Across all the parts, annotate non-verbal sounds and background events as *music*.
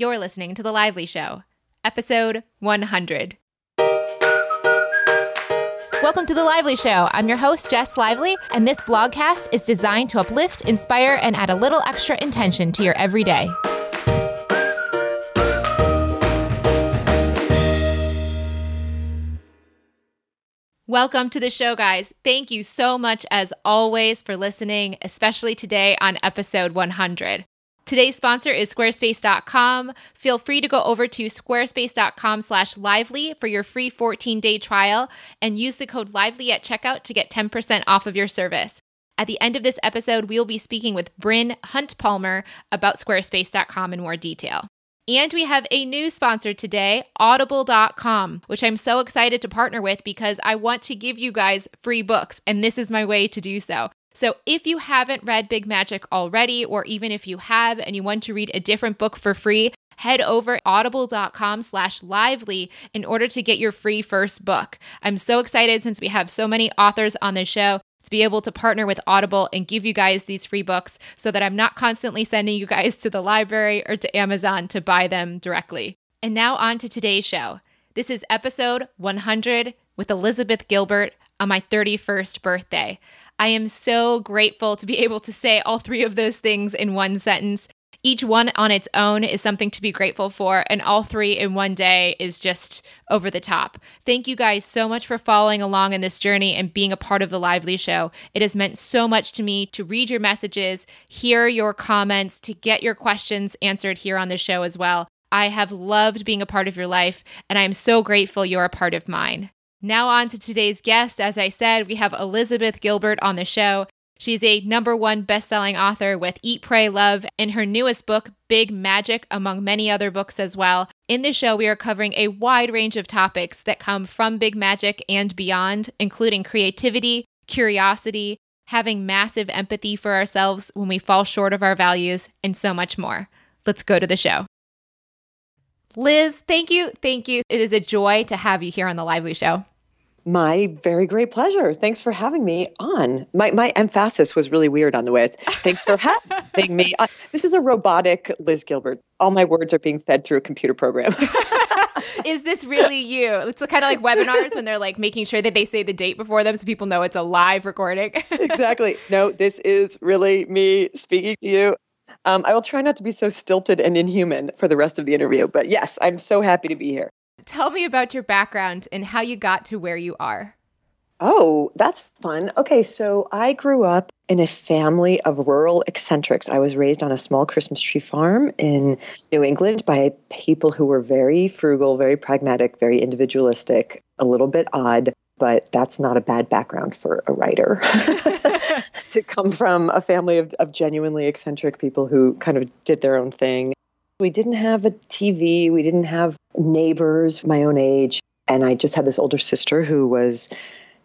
You're listening to The Lively Show, episode 100. Welcome to The Lively Show. I'm your host, Jess Lively, and this blogcast is designed to uplift, inspire, and add a little extra intention to your everyday. Welcome to the show, guys. Thank you so much, as always, for listening, especially today on episode 100. Today's sponsor is squarespace.com. Feel free to go over to squarespace.com slash lively for your free 14-day trial and use the code lively at checkout to get 10% off of your service. At the end of this episode, we will be speaking with Bryn Huntpalmer about squarespace.com in more detail. And we have a new sponsor today, audible.com, which I'm so excited to partner with because I want to give you guys free books, and this is my way to do so. So, if you haven't read Big Magic already, or even if you have and you want to read a different book for free, head over audible.com slash lively in order to get your free first book. I'm so excited since we have so many authors on the show to be able to partner with Audible and give you guys these free books so that I'm not constantly sending you guys to the library or to Amazon to buy them directly. And now on to today's show. This is episode 100 with Elizabeth Gilbert on my 31st birthday. I am so grateful to be *laughs* able to say all three of those things in one sentence. Each one on its own is something to be grateful for, and all three in one day is just over the top. Thank you guys so much for following along in this journey and being a part of the Lively Show. It has meant so much to me to read your messages, hear your comments, to get your questions answered here on the show as well. I have loved being a part of your life, and I am so grateful you're a part of mine. Now, on to today's guest. As I said, we have Elizabeth Gilbert on the show. She's a number one best-selling author with Eat, Pray, Love and her newest book, Big Magic, among many other books as well. In this show, we are covering a wide range of topics that come from Big Magic and beyond, including creativity, curiosity, having massive empathy for ourselves when we fall short of our values, and so much more. Let's go to the show. Liz, thank you. Thank you. It is a joy to have you here on the Lively Show. My very great pleasure. Thanks for having me on. My my emphasis was really weird on the way. Thanks for having me. *laughs* Uh, this is a robotic Liz Gilbert. All my words are being fed through a computer program. *laughs* is this really you? It's kind of like webinars when they're like making sure that they say the date before them so people know it's a live recording. *laughs* exactly. No, this is really me speaking to you. Um, I will try not to be so stilted and inhuman for the rest of the interview, but yes, I'm so happy to be here. Tell me about your background and how you got to where you are. Oh, that's fun. Okay, so I grew up in a family of rural eccentrics. I was raised on a small Christmas tree farm in New England by people who were very frugal, very pragmatic, very individualistic, a little bit odd, but that's not a bad background for a writer. *laughs* *laughs* to come from a family of, of genuinely eccentric people who kind of did their own thing. We didn't have a TV, we didn't have neighbors my own age. And I just had this older sister who was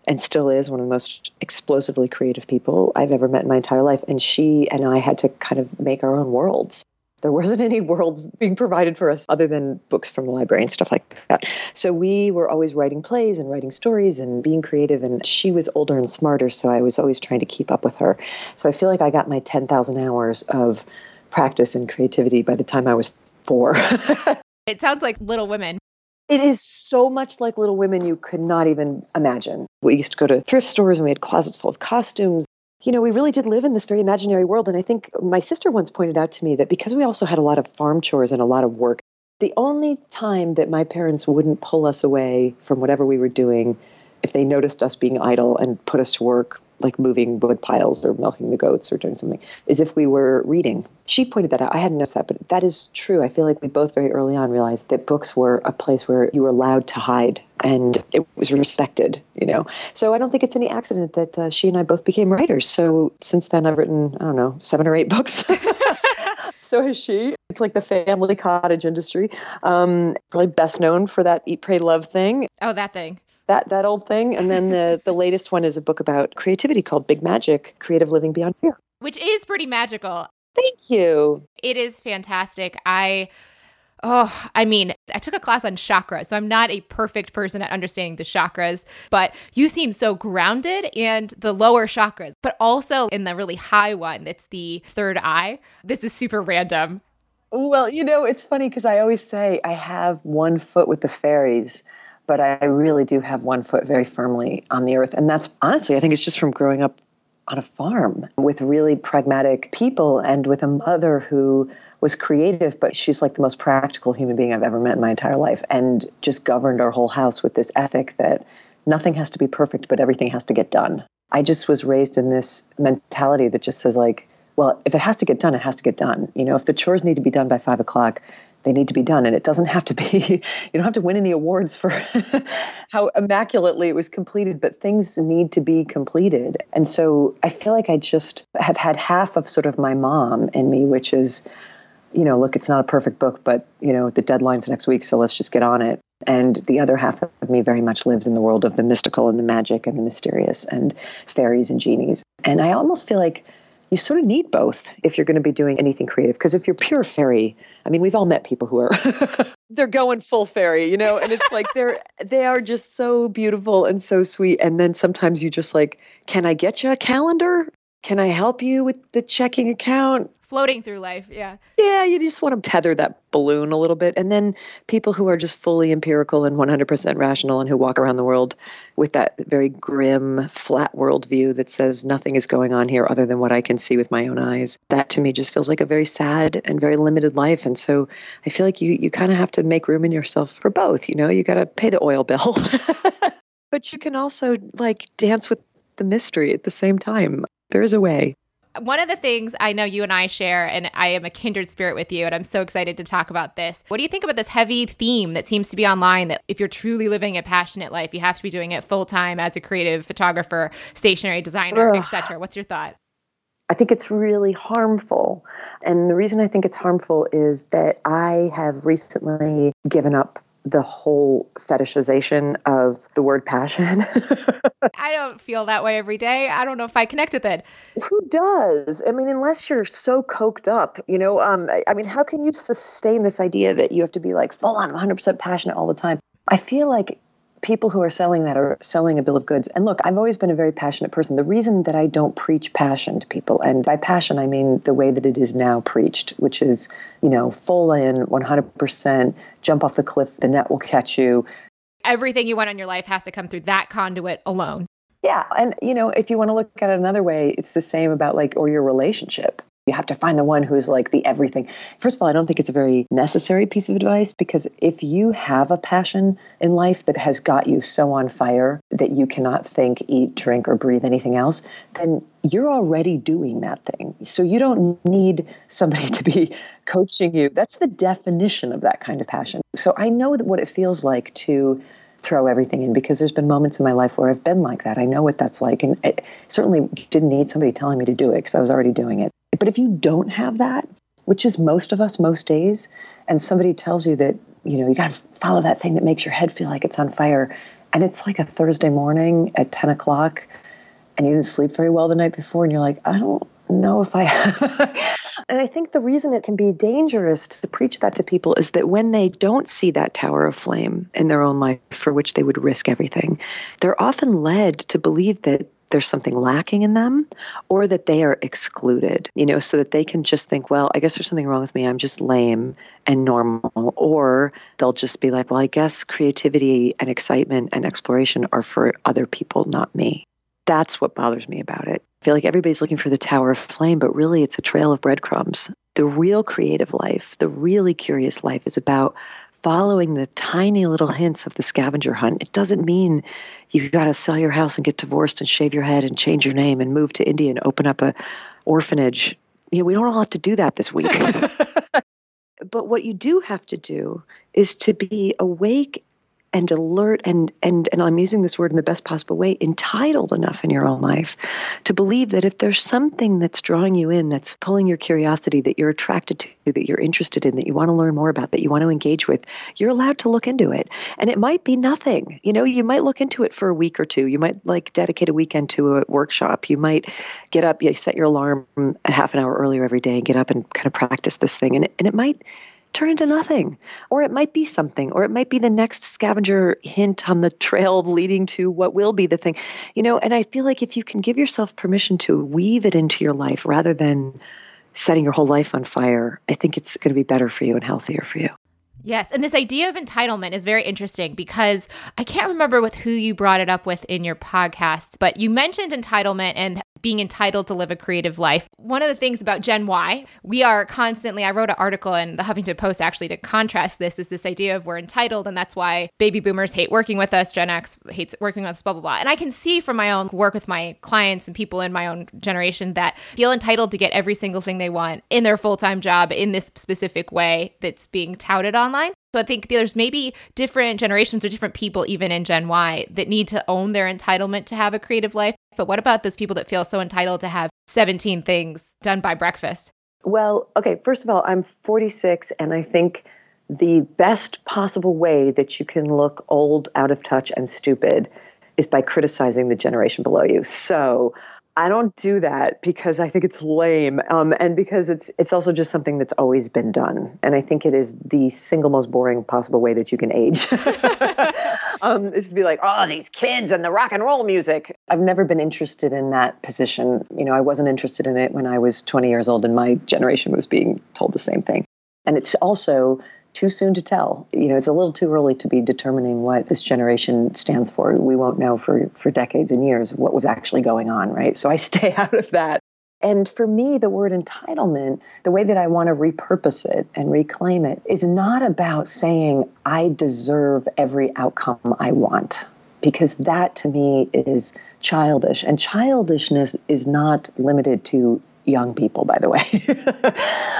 and still is one of the most explosively creative people I've ever met in my entire life. And she and I had to kind of make our own worlds. There wasn't *laughs* any worlds being provided for us other than books from the library and stuff like that. So we were always writing plays and writing stories and being creative. And she was older and smarter, so I was always trying to keep up with her. So I feel like I got my 10,000 hours of practice and creativity by the time I was four. *laughs* It sounds like Little Women. It is so much like Little Women you could not even imagine. We used to go to thrift stores and we had closets full of costumes. You know, we really did live in this very imaginary world. And I think my sister once pointed out to me that because we also had a lot of farm chores and a lot of work, the only time that my parents wouldn't pull us away from whatever we were doing if they noticed us being idle and put us to work like moving wood piles or milking the goats or doing something, is if we were reading. She pointed that out. I hadn't noticed that, but that is true. I feel like we both very early on realized that books were a place where you were allowed to hide and it was respected, you know. So I don't think it's any accident that uh, she and I both became writers. So since then, I've written, I don't know, seven or eight books. *laughs* so has she. It's like the family cottage industry. Um, probably best known for that Eat, Pray, Love thing. Oh, that thing that that old thing. And then the the *laughs* latest one is a book about creativity called Big Magic: Creative Living Beyond Fear, which is pretty magical. Thank you. It is fantastic. I Oh, I mean, I took a class on chakras, so I'm not a perfect person at understanding the chakras, but you seem so grounded in the lower chakras, but also in the really high one that's the third eye. This is super random. Well, you know, it's funny because I always say I have one foot with the fairies, but I really do have one foot very firmly on the earth. And that's honestly, I think it's just from growing up on a farm with really pragmatic people and with a mother who was creative, but she's like the most practical human being I've ever met in my entire life and just governed our whole house with this ethic that nothing has to be perfect, but everything has to get done. I just was raised in this mentality that just says, like, well, if it has to get done, it has to get done. You know, if the chores need to be done by five o'clock, they need to be done. And it doesn't have to be, *laughs* you don't have to win any awards for *laughs* how immaculately it was completed, but things need to be completed. And so I feel like I just have had half of sort of my mom in me, which is, you know, look, it's not a perfect book, but, you know, the deadline's next week, so let's just get on it. And the other half of me very much lives in the world of the mystical and the magic and the mysterious and fairies and genies. And I almost feel like you sort of need both if you're going to be doing anything creative. Because if you're pure fairy, I mean, we've all met people who are *laughs* they're going full fairy, you know, and it's like they're they are just so beautiful and so sweet. And then sometimes you just like, can I get you a calendar? Can I help you with the checking account? Floating through life. Yeah. Yeah, you just want to tether that balloon a little bit. And then people who are just fully empirical and 100% rational and who walk around the world with that very grim, flat worldview that says nothing is going on here other than what I can see with my own eyes. That to me just feels like a very sad and very limited life. And so I feel like you, you kind of have to make room in yourself for both. You know, you got to pay the oil bill, *laughs* but you can also like dance with the mystery at the same time. There is a way one of the things I know you and I share, and I am a kindred spirit with you, and I'm so excited to talk about this. What do you think about this heavy theme that seems to be online that if you're truly living a passionate life, you have to be doing it full time as a creative photographer, stationery designer, etc. What's your thought? I think it's really harmful. And the reason I think it's harmful is that I have recently given up the whole fetishization of the word passion. *laughs* I don't feel that way every day. I don't know if I connect with it. Who does? I mean, unless you're so coked up, you know, um, I mean, how can you sustain this idea that you have to be like full on 100% passionate all the time? I feel like people who are selling that are selling a bill of goods. And look, I've always been a very passionate person. The reason that I don't preach passion to people, and by passion I mean the way that it is now preached, which is, you know, full in, 100%, jump off the cliff, the net will catch you. Everything you want in your life has to come through that conduit alone. Yeah. And, you know, if you want to look at it another way, it's the same about like, or your relationship. You have to find the one who's like the everything. First of all, I don't think it's a very necessary piece of advice because if you have a passion in life that has got you so on fire that you cannot think, eat, drink, or breathe anything else, then you're already doing that thing. So you don't need somebody *laughs* to be coaching you. That's the definition of that kind of passion. So I know what it feels like to throw everything in because there's been moments in my life where I've been like that. I know what that's like. And it certainly didn't need somebody telling me to do it because I was already doing it. But if you don't have that, which is most of us most days, and somebody tells you that, you know, you got to follow that thing that makes your head feel like it's on fire, and it's like a Thursday morning at 10 o'clock, and you didn't sleep very well the night before, and you're like, I don't know if I have. *laughs* and I think the reason it can be dangerous to preach that to people is that when they don't see that tower of flame in their own life for which they would risk everything, they're often led to believe that there's something lacking in them or that they are excluded, you know, so that they can just think, well, I guess there's something wrong with me. I'm just lame and normal. Or they'll just be like, well, I guess creativity and excitement and exploration are for other people, not me. That's what bothers me about it. I feel like everybody's looking for the tower of flame, but really it's a trail of breadcrumbs. The real creative life, the really curious life is about following the tiny little hints of the scavenger hunt. It doesn't mean you got to sell your house and get divorced and shave your head and change your name and move to India and open up a orphanage. You know, we don't all have to do that this week. *laughs* but what you do have to do is to be awake and alert and and and I'm using this word in the best possible way, entitled enough in your own life to believe that if there's something that's drawing you in, that's pulling your curiosity, that you're attracted to, that you're interested in, that you want to learn more about, that you want to engage with, you're allowed to look into it. And it might be nothing. You know, you might look into it for a week or two. You might like dedicate a weekend to a workshop. You might get up, you set your alarm a half an hour earlier every day and get up and kind of practice this thing. And it, and it might turn into nothing. Or it might be something, or it might be the next scavenger hint on the trail *laughs* leading to what will be the thing. You know, and I feel like if you can give yourself permission to weave it into your life rather than setting your whole life on fire, I think it's going to be better for you and healthier for you. Yes. And this idea of entitlement is very interesting because I can't remember with who you brought it up with in your podcast, but you mentioned entitlement and being entitled to live a creative life. One of the things about Gen Y, we are constantly, I wrote an article in the Huffington Post actually to contrast this, is this idea of we're entitled, and that's why baby boomers hate working with us, Gen X hates working with us, blah, blah, blah. And I can see from my own work with my clients and people in my own generation that feel entitled to get every single thing they want in their full time job in this specific way that's being touted online. So I think there's maybe different generations or different people, even in Gen Y, that need to own their entitlement to have a creative life. But what about those people that feel so entitled to have 17 things done by breakfast? Well, okay, first of all, I'm 46, and I think the best possible way that you can look old, out of touch, and stupid is by criticizing the generation below you. So I don't do that because I think it's lame, um, and because it's it's also just something that's always been done, and I think it is the single most boring possible way that you can age. *laughs* um, is to be like, oh, these kids and the rock and roll music. I've never been interested in that position. You know, I wasn't interested in it when I was 20 years old, and my generation was being told the same thing. And it's also too soon to tell. You know, it's a little too early to be determining what this generation stands for. We won't know for, for decades and years what was actually going on, right? So I *laughs* stay out of that. And for me, the word entitlement, the way that I want to repurpose it and reclaim it, is not about saying, I deserve every outcome I want, because that to me is childish. And childishness is not limited to young people, by the way.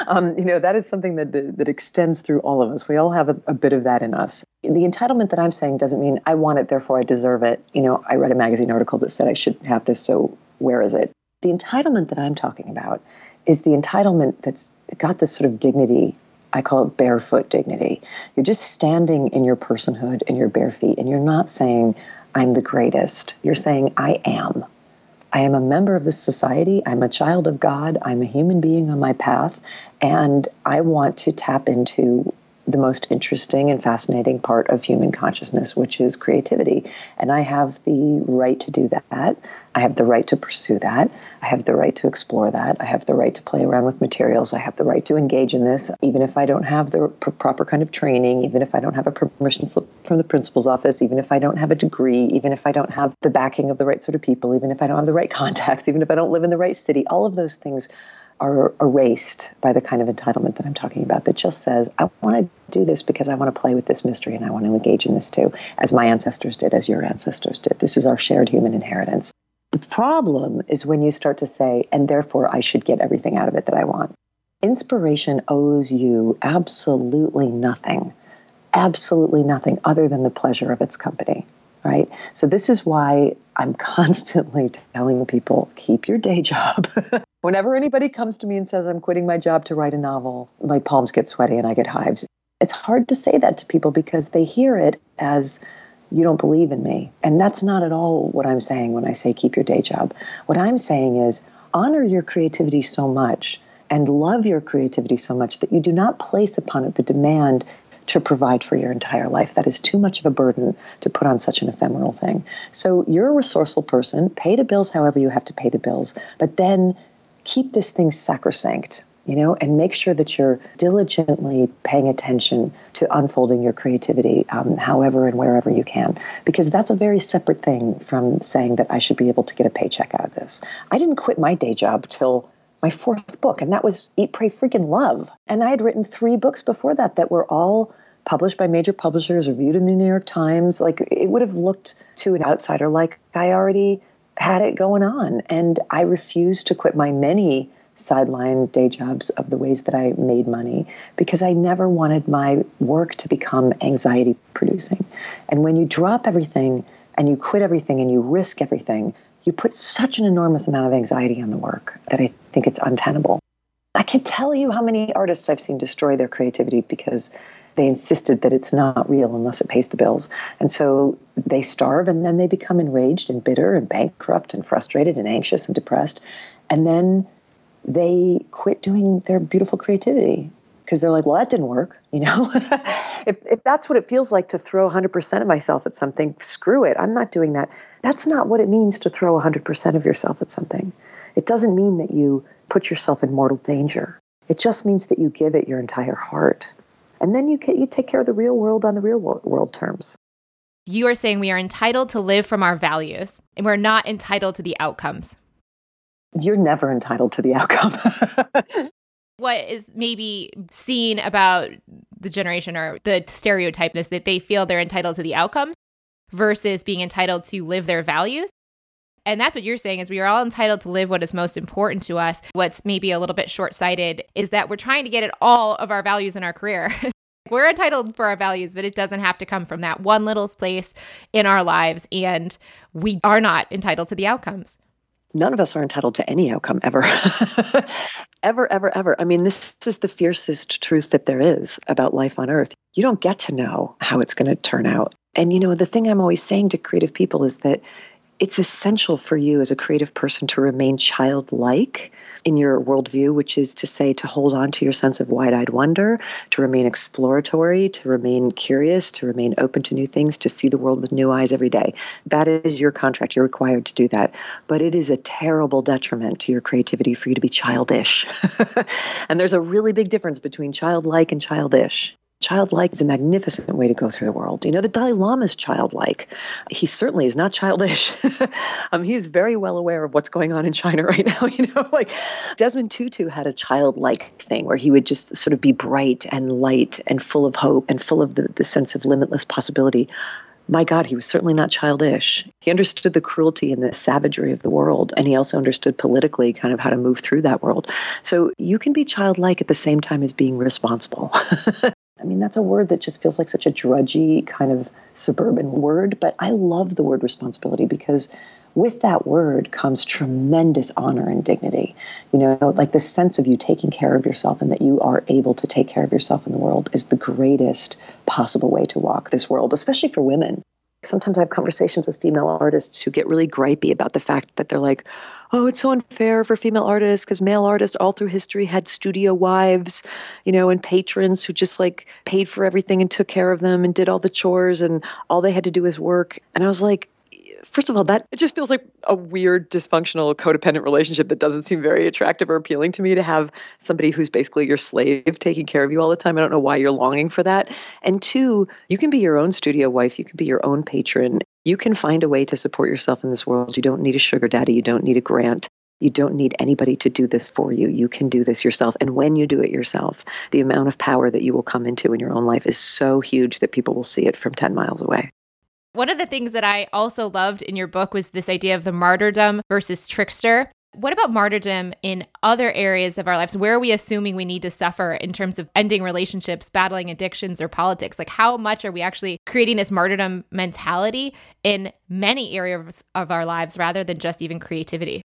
*laughs* um, you know, that is something that, that extends through all of us. We all have a, a, bit of that in us. The entitlement that I'm saying doesn't mean I want it, therefore I deserve it. You know, I read a magazine article that said I should have this, so where is it? The entitlement that I'm talking about is the entitlement that's got this sort of dignity. I call it barefoot dignity. You're just standing in your personhood in your bare feet, and you're not saying, I'm the greatest. You're saying, I am. I am a member of this society. I'm a child of God. I'm a human being on my path. And I want to tap into the most interesting and fascinating part of human consciousness, which is creativity. And I have the right to do that. I have the right to pursue that. I have the right to explore that. I have the right to play around with materials. I have the right to engage in this, even if I don't have the pr- proper kind of training, even if I don't have a permission slip from the principal's office, even if I don't have a degree, even if I don't have the backing of the right sort of people, even if I don't have the right *laughs* contacts, even if I don't live in the right city. All of those things are erased by the kind of entitlement that I'm talking about that just says, I want to do this because I want to play with this mystery and I want to engage in this too, as my ancestors did, as your ancestors did. This is our shared human inheritance. The problem is when you start to say, and therefore I should get everything out of it that I want. Inspiration owes you absolutely nothing, absolutely nothing other than the pleasure of its company right? So this is why I'm *laughs* constantly telling people keep your day job. *laughs* Whenever anybody comes to me and says I'm quitting my job to write a novel, my palms get sweaty and I get hives. It's hard to say that to people because they hear it as you don't believe in me. And that's not at all what I'm saying when I say keep your day job. What I'm saying is honor your creativity so much and love your creativity so much that you do not place upon it the demand to provide for your entire life. That is too much of a burden to put on such an ephemeral thing. So you're a resourceful person, pay the bills however you have to pay the bills, but then keep this thing sacrosanct. You know, and make sure that you're diligently paying attention to unfolding your creativity, um, however and wherever you can, because that's a very separate thing from saying that I should be able to get a paycheck out of this. I didn't quit my day job till my fourth book, and that was Eat, Pray, Freaking Love. And I had written three books before that that were all published by major publishers, reviewed in the New York Times. Like it would have looked to an outsider like I already had it going on. And I refused to quit my many sideline day jobs of the ways that I made money because I never wanted my work to become anxiety producing. And when you drop everything and you quit everything and you risk everything, you put such an enormous amount of anxiety on the work that I think it's untenable. I can tell you how many artists I've seen destroy their creativity because they insisted that it's not real unless it pays the bills. And so they starve and then they become enraged and bitter and bankrupt and frustrated and anxious and depressed. And then they quit doing their beautiful creativity because they're like, well, that didn't work. You know, *laughs* if, if that's what it feels like to throw 100% of myself at something, screw it. I'm not doing that. That's not what it means to throw 100% of yourself at something. It doesn't mean that you put yourself in mortal danger. It just means that you give it your entire heart. And then you, can, you take care of the real world on the real world terms. You are saying we are entitled to live from our values and we're not entitled to the outcomes. You're never entitled to the outcome. *laughs* what is maybe seen about the generation or the stereotype is that they feel they're entitled to the outcomes versus being entitled to live their values. And that's what you're saying is we are all entitled to live what is most important to us. What's maybe a little bit short-sighted is that we're trying to get at all of our values in our career. *laughs* we're entitled for our values, but it doesn't have to come from that one little place in our lives and we are not entitled to the outcomes none of us are entitled to any outcome ever. *laughs* ever, ever, ever. I mean, this is the fiercest truth that there is about life on earth. You don't get to know how it's going to turn out. And, you know, the thing I'm always saying to creative people is that it's essential for you as a creative person to remain childlike in your worldview, which is to say, to hold on to your sense of wide eyed wonder, to remain exploratory, to remain curious, to remain open to new things, to see the world with new eyes every day. That is your contract. You're required to do that. But it is a terrible detriment to your creativity for you to be childish. *laughs* and there's a really big difference between childlike and childish. Childlike is a magnificent way to go through the world. You know, the Dalai Lama is childlike. He certainly is not childish. *laughs* um, he is very well aware of what's going on in China *laughs* right now. You know, like Desmond Tutu had a childlike thing where he would just sort of be bright and light and full of hope and full of the, the sense of limitless possibility my God, he was certainly not childish. He understood the cruelty and the savagery of the world, and he also understood politically kind of how to move through that world. So you can be childlike at the same time as being responsible. *laughs* I mean, that's a word that just feels like such a drudgy kind of suburban word, but I love the word responsibility because with that word comes tremendous honor and dignity. You know, like the sense of you taking care of yourself and that you are able to take care of yourself in the world is the greatest possible way to walk this world, especially for women. Sometimes I have conversations with female artists who get really gripey about the fact that they're like, oh, it's so unfair for female artists because male artists all through history had studio wives, you know, and patrons who just like paid for everything and took care of them and did all the chores and all they had to do was work. And I was like, first of all, that it just feels like a weird, dysfunctional, codependent relationship that doesn't seem very attractive or appealing to me to have somebody who's basically your slave taking care of you all the time. I don't know why you're longing for that. And two, you can be your own studio wife, you can be your own patron. You can find a way to support yourself in this world. You don't need a sugar daddy, you don't need a grant. You don't need anybody to do this for you. You can do this yourself. And when you do it yourself, the amount of power that you will come into in your own life is so huge that people will see it from 10 miles away. One of the things that I also loved in your book was this idea of the martyrdom versus trickster. What about martyrdom in other areas of our lives? Where are we assuming we need to suffer in terms of ending relationships, battling addictions, or politics? Like, how much are we actually creating this martyrdom mentality in many areas of our lives rather than just even creativity?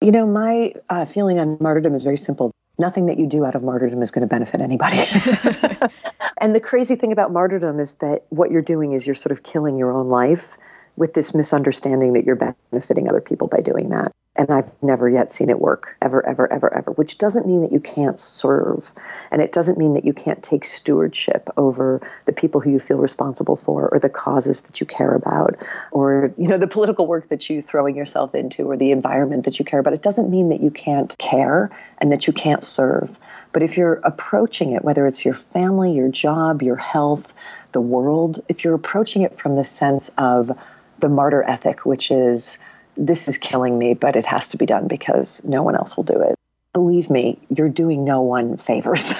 You know, my uh, feeling on martyrdom is very simple nothing that you do out of martyrdom is going to benefit anybody. *laughs* and the crazy thing about martyrdom is that what you're doing is you're sort of killing your own life with this misunderstanding that you're benefiting other people by doing that. And I've never yet seen it work, ever, ever, ever, ever, which doesn't mean that you can't serve. And it doesn't mean that you can't take stewardship over the people who you feel responsible for or the causes that you care about or, you know, the political work that you're throwing yourself into or the environment that you care about. It doesn't mean that you can't care and that you can't serve. But if you're approaching it, whether it's your family, your job, your health, the world, if you're approaching it from the sense of the martyr ethic, which is, this is killing me, but it has to be done because no one else will do it. Believe me, you're doing no one favors.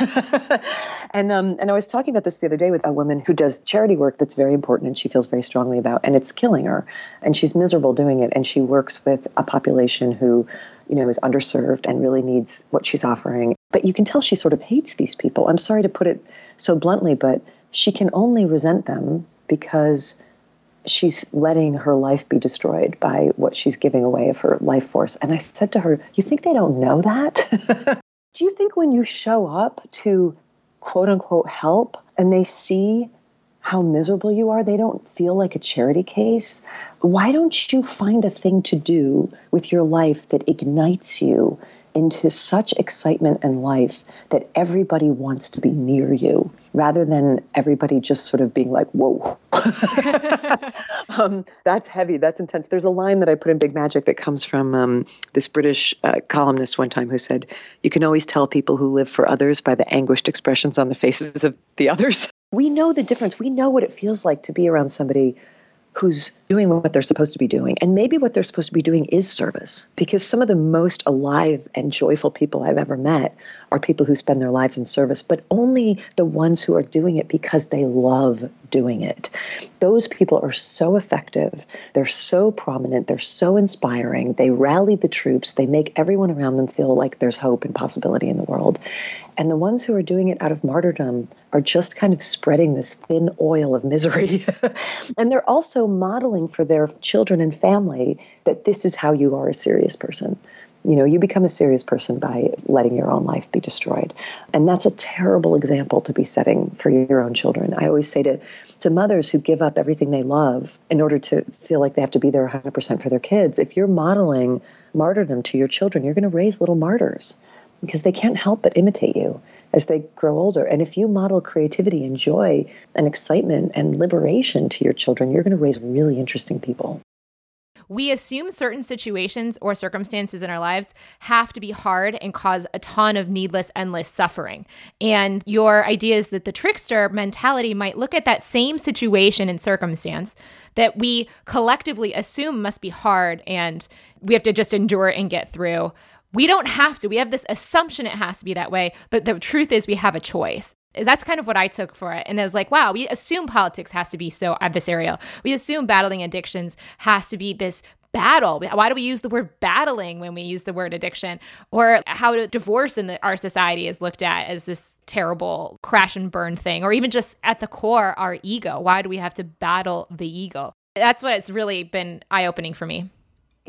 *laughs* and um, and I was talking about this the other day with a woman who does charity work that's very important and she feels very strongly about, and it's killing her, and she's miserable doing it. And she works with a population who, you know, is underserved and really needs what she's offering. But you can tell she sort of hates these people. I'm sorry to put it so bluntly, but she can only resent them because she's letting her life be destroyed by what she's giving away of her life force. And I said to her, You think they don't know that? *laughs* Do you think when you show up to quote unquote help and they see how miserable you are, they don't feel like a charity case? Why don't you find a thing to do with your life that ignites you into such excitement and life that everybody wants to be near you rather than everybody just sort of being like, whoa, *laughs* um, that's heavy. That's intense. There's a line that I put in Big Magic that comes from um, this British uh, columnist one time who said, You can always tell people who live for others by the anguished expressions on the faces of the others. *laughs* We know the difference. We know what it feels like to be around somebody who's doing what they're supposed to be doing. And maybe what they're supposed to be doing is service, because some of the most alive and joyful people I've ever met are people who spend their lives in service, but only the ones who are doing it because they love doing it. Those people are so effective. They're so prominent. They're so inspiring. They rally the troops. They make everyone around them feel like there's hope and possibility in the world. And the ones who are doing it out of martyrdom are just kind of spreading this thin oil of misery. *laughs* and they're also modeling for their children and family that this is how you are a serious person. You know, you become a serious person by letting your own life be destroyed. And that's a terrible example to be setting for your own children. I always say to, to mothers who give up everything they love in order to feel like they have to be there 100% for their kids, if you're modeling martyrdom to your children, you're going to raise little martyrs because they can't help but imitate you as they grow older. And if you model creativity and joy and excitement and liberation to your children, you're going to raise really interesting people. We assume certain situations or circumstances in our lives have to be hard and cause a ton of needless, endless suffering. And your idea is that the trickster mentality might look at that same situation and circumstance that we collectively assume must be hard and we have to just endure it and get through we don't have to. We have this assumption it has to be that way, but the truth is we have a choice. That's kind of what I took for it. And I was like, wow, we assume politics has to be so adversarial. We assume battling addictions has to be this battle. Why do we use the word battling when we use the word addiction? Or how divorce in the, our society is looked at as this terrible crash and burn thing, or even just at the core, our ego. Why do we have to battle the ego? That's what it's really been eye opening for me.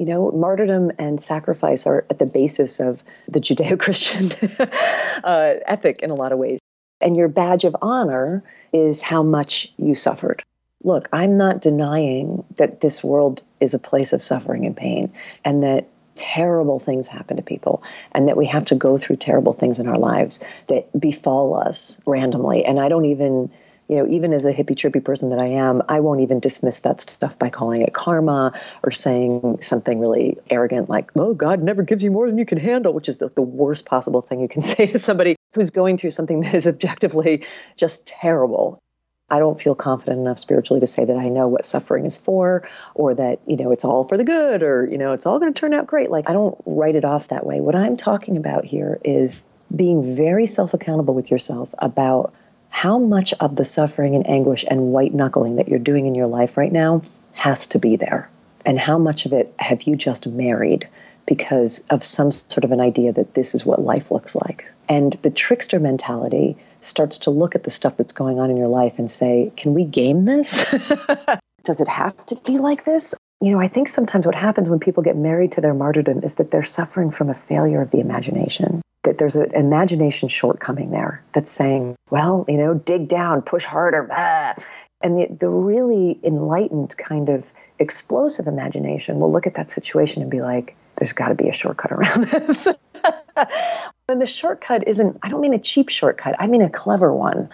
You know, martyrdom and sacrifice are at the basis of the Judeo Christian *laughs* uh, ethic in a lot of ways. And your badge of honor is how much you suffered. Look, I'm not denying that this world is a place of suffering and pain and that terrible things happen to people and that we have to go through terrible things in our lives that befall us randomly. And I don't even you know, even as a hippie trippy person that I am, I won't even dismiss that stuff by calling it karma or saying something really arrogant like, oh, God never gives you more than you can handle, which is the, the worst possible thing you can *laughs* say to somebody who's going through something that is objectively just terrible. I don't feel confident enough spiritually to say that I know what suffering is for or that, you know, it's all for the good or, you know, it's all going to turn out great. Like, I don't write it off that way. What I'm talking about here is being very self accountable with yourself about how much of the suffering and anguish and white knuckling that you're doing in your life right now has to be there? And how much of it have you just married because of some sort of an idea that this is what life looks like? And the trickster mentality starts to look at the stuff that's going on in your life and say, can we game this? *laughs* Does it have to be like this? You know, I think sometimes what happens when people get married to their martyrdom is that they're suffering from a failure of the imagination that there's an imagination shortcoming there that's saying, well, you know, dig down, push harder. Blah. And the, the really enlightened kind of explosive imagination will look at that situation and be like, there's got to be a shortcut around *laughs* this. and the shortcut isn't, I don't mean a cheap shortcut, I mean a clever one,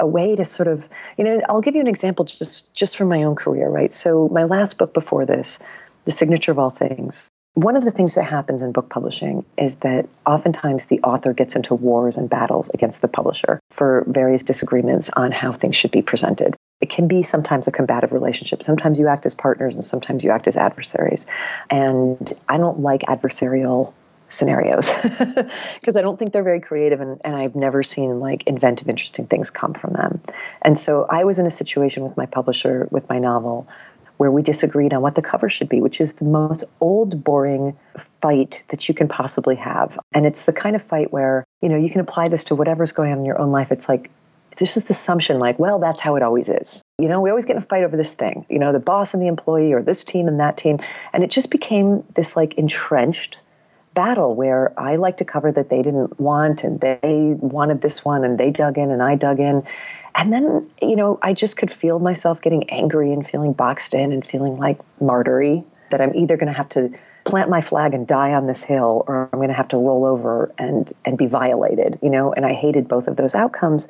a way to sort of, you know, I'll give you an example just, just from my own career, right? So, my last book before this, The Signature of All Things, one of the things that happens in book publishing is that oftentimes the author gets into wars and battles against the publisher for various disagreements on how things should be presented. It can be sometimes a combative relationship. Sometimes you act as partners and sometimes you act as adversaries. And I don't like adversarial scenarios *laughs* because I don't think they're very creative and, and I've never seen like inventive, interesting things come from them. And so I was in a situation with my publisher with my novel where we disagreed on what the cover should be, which is the most old, boring fight that you can possibly have. And it's the kind of fight where, you know, you can apply this to whatever's going on in your own life. It's like, this is the assumption like, well, that's how it always is. You know, we always get in a fight over this thing, you know, the boss and the employee or this team and that team. And it just became this like entrenched battle where I liked a cover that they didn't want and they wanted this one and they dug in and I dug in. And then, you know, I just could feel myself getting angry and feeling boxed in and feeling like martyry that I'm either going to have to plant my flag and die on this hill or I'm going to have to roll over and and be violated, you know, and I hated both of those outcomes.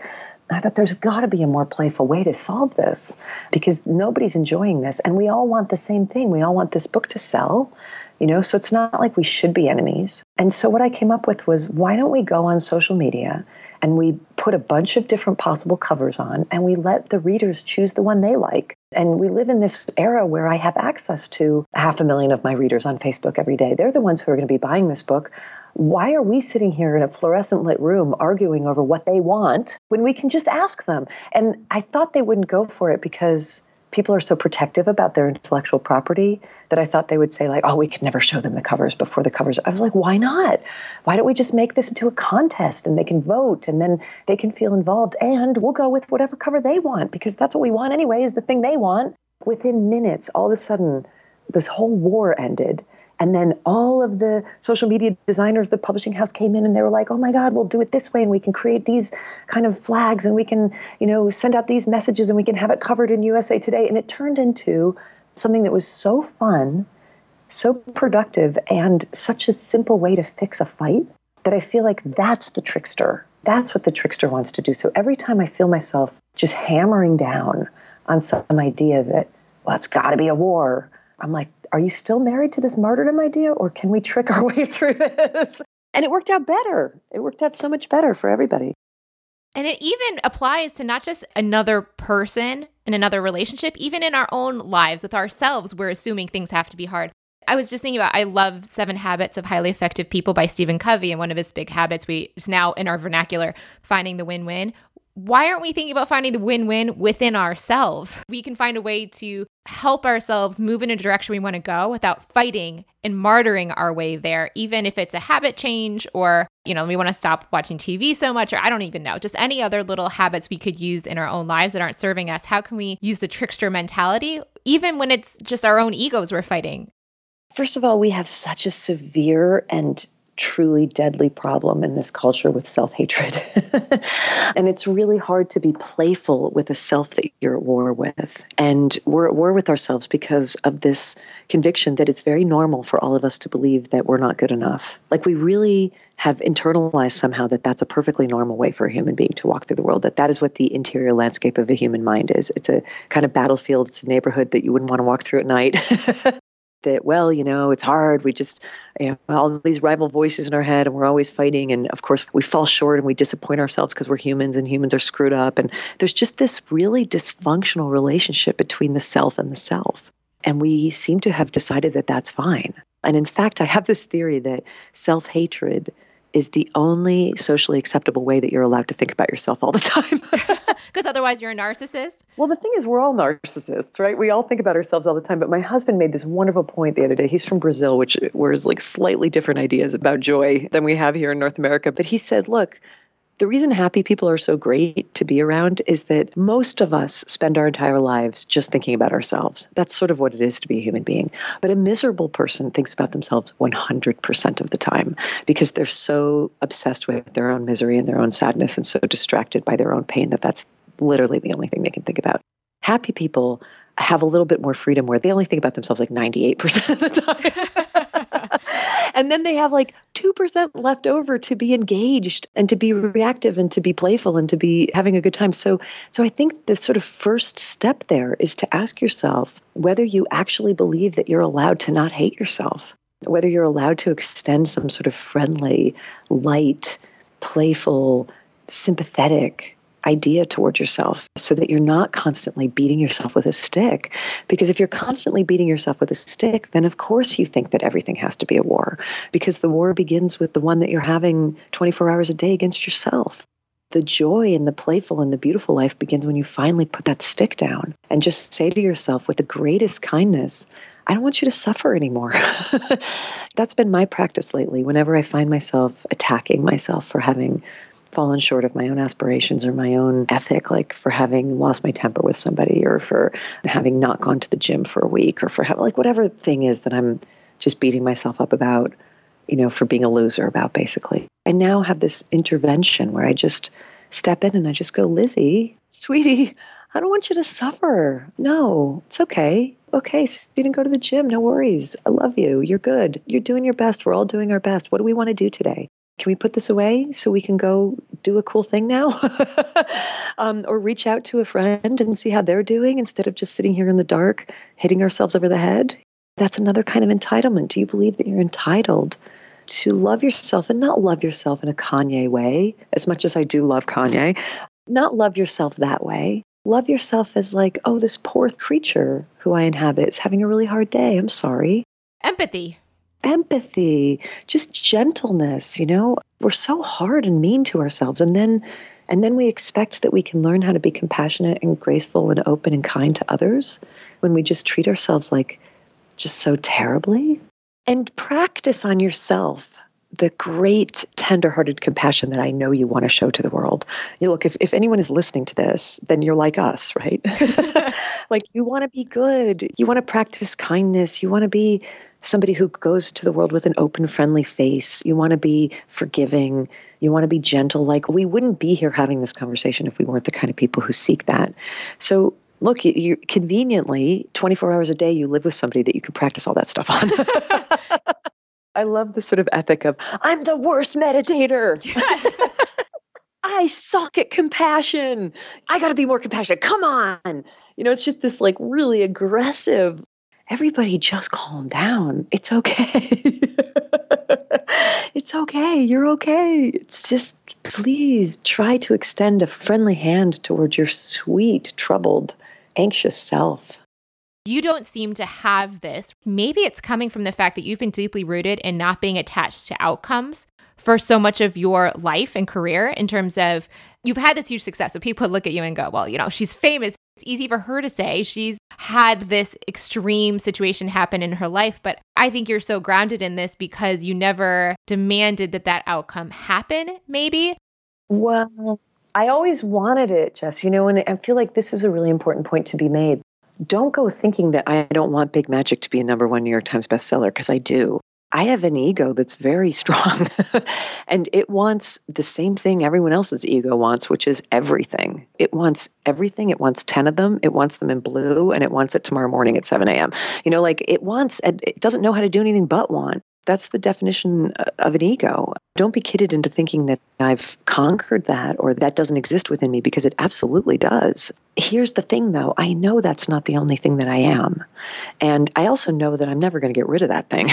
I thought there's got to be a more playful way to solve this because nobody's enjoying this. And we all want the same thing. We all want this book to sell, you know, so it's not like we should be enemies. And so what I came up with was why don't we go on social media and we put a bunch of different possible covers on and we let the readers choose the one they like. And we live in this era where I have access to half a million of my readers on Facebook every day. They're the ones who are going to be buying this book why are we sitting here in a fluorescent lit room arguing over what they want when we can just ask them? And I thought they wouldn't go for it because people are so protective about their intellectual property that I thought they would say, like, oh, we could never show them the covers before the covers. I was like, why not? Why don't we just make this into a contest and they can vote and then they can feel involved and we'll go with whatever cover they want because that's what we want anyway, is the thing they want. Within minutes, all of a sudden, this whole war ended and then all of the social media designers, the publishing house came in and they were like, oh my God, we'll do it this way and we can create these kind of flags and we can, you know, send out these messages and we can have it covered in USA Today. And it turned into something that was so fun, so productive, and such a simple way to fix a fight that I feel like that's the trickster. That's what the trickster wants to do. So every time I feel myself just hammering down on some idea that, well, it's got to be a war, I'm like, are you still married to this martyrdom idea or can we trick our *laughs* way through this? And it worked out better. It worked out so much better for everybody. And it even applies to not just another person in another relationship, even in our own lives with ourselves, we're assuming things have to be hard. I was just thinking about I love Seven Habits of Highly Effective People by Stephen Covey, and one of his big habits we is now in our vernacular finding the win-win why aren't we thinking about finding the win win within ourselves? We can find a way to help ourselves move in a direction we want to go without fighting and martyring our way there, even if it's a habit change or, you know, we want to stop watching TV so much, or I don't even know, just any other little habits we could use in our own lives that aren't serving us. How can we use the trickster mentality, even when it's just our own egos we're fighting? First of all, we have such a severe and truly deadly problem in this culture with self hatred. *laughs* and it's really hard to be playful with a self that you're at war with. And we're at war with ourselves because of this conviction that it's very normal for all of us to believe that we're not good enough. Like we really have internalized somehow that that's a perfectly normal way for a human being to walk through the world that that is what the interior landscape of the human mind is it's a kind of battlefield it's a neighborhood that you wouldn't want to walk through at night *laughs* that, well, you know, it's hard. We just, you know, all these rival voices in our head and we're always fighting. And of course, we fall short and we disappoint ourselves because we're humans and humans are screwed up. And there's just this really dysfunctional relationship between the self and the self. And we seem to have decided that that's fine. And in fact, I have this theory that self hatred is the only socially acceptable way that you're allowed to think about yourself all the time. *laughs* *laughs* Because otherwise, you're a narcissist. Well, the thing is, we're all narcissists, right? We all think about ourselves all the time. But my husband made this wonderful point the other day. He's from Brazil, which wears like slightly different ideas about joy than we have here in North America. But he said, look, the reason happy people are so great to be around is that most of us spend our entire lives just thinking about ourselves. That's sort of what it is to be a human being. But a miserable person thinks about themselves 100% of the time because they're so obsessed with their own misery and their own sadness and so distracted by their own pain that that's literally the only thing they can think about. Happy people have a little bit more freedom where they only think about themselves like 98% of the time. *laughs* and then they have like 2% left over to be engaged and to be reactive and to be playful and to be having a good time. So so I think the sort of first step there is to ask yourself whether you actually believe that you're allowed to not hate yourself, whether you're allowed to extend some sort of friendly, light, playful, sympathetic idea towards yourself so that you're not constantly beating yourself with a stick. Because if you're constantly beating yourself with a stick, then of course you think that everything has to be a war, because the war begins with the one that you're having 24 hours a day against yourself. The joy and the playful and the beautiful life begins when you finally put that stick down and just say to yourself with the greatest kindness, I don't want you to suffer anymore. *laughs* That's been my practice lately. Whenever I find myself attacking myself for having fallen short of my own aspirations or my own ethic, like for having lost my temper with somebody or for having not gone to the gym for a week or for having, like, whatever thing is that I'm just beating myself up about, you know, for being a loser about, basically. I now have this intervention where I just step in and I just go, Lizzie, sweetie, I don't want you to suffer. No, it's okay. Okay, so you didn't go to the gym. No worries. I love you. You're good. You're doing your best. We're all doing our best. What do we want to do today? Can we put this away so we can go do a cool thing now? *laughs* um, or reach out to a friend and see how they're doing instead of just sitting here in the dark, hitting ourselves over the head? That's another kind of entitlement. Do you believe that you're entitled to love yourself and not love yourself in a Kanye way, as much as I do love Kanye? Not love yourself that way. Love yourself as like, oh, this poor creature who I inhabit is having a really hard day. I'm sorry. Empathy empathy, just gentleness, you know. We're so hard and mean to ourselves and then and then we expect that we can learn how to be compassionate and graceful and open and kind to others when we just treat ourselves like just so terribly. And practice on yourself the great tender-hearted compassion that I know you want to show to the world. You look, if, if anyone is listening to this, then you're like us, right? *laughs* *laughs* like you want to be good. You want to practice kindness. You want to be somebody who goes to the world with an open, friendly face. You want to be forgiving. You want to be gentle. Like, we wouldn't be here having this conversation if we weren't the kind of people who seek that. So, look, you, you conveniently, 24 hours a day, you live with somebody that you can practice all that stuff on. *laughs* I love the sort of ethic of, I'm the worst meditator. Yes. *laughs* I suck at compassion. I got to be more compassionate. Come on. You know, it's just this like really aggressive everybody just calm down. It's okay. *laughs* it's okay. You're okay. It's just please try to extend a friendly hand towards your sweet, troubled, anxious self. You don't seem to have this. Maybe it's coming from the fact that you've been deeply rooted in not being attached to outcomes for so much of your life and career in terms of you've had this huge success. So people look at you and go, well, you know, she's famous. It's easy for her to say she's had this extreme situation happen in her life, but I think you're so grounded in this because you never demanded that that outcome happen, maybe. Well, I always wanted it, Jess, you know, and I feel like this is a really important point to be made. Don't go thinking that I don't want Big Magic to be a number one New York Times bestseller, because I do. I have an ego that's very *laughs* strong and it wants the same thing everyone else's ego wants, which is everything. It wants everything. It wants 10 of them. It wants them in blue and it wants it tomorrow morning at 7 a.m. You know, like it wants, it doesn't know how to do anything but want. That's the definition uh, of an ego. Don't be kidded into thinking that I've conquered that or that doesn't exist within me because it absolutely does. Here's the thing though I know that's not the only thing that I am. And I also know that I'm never going to get rid of that thing.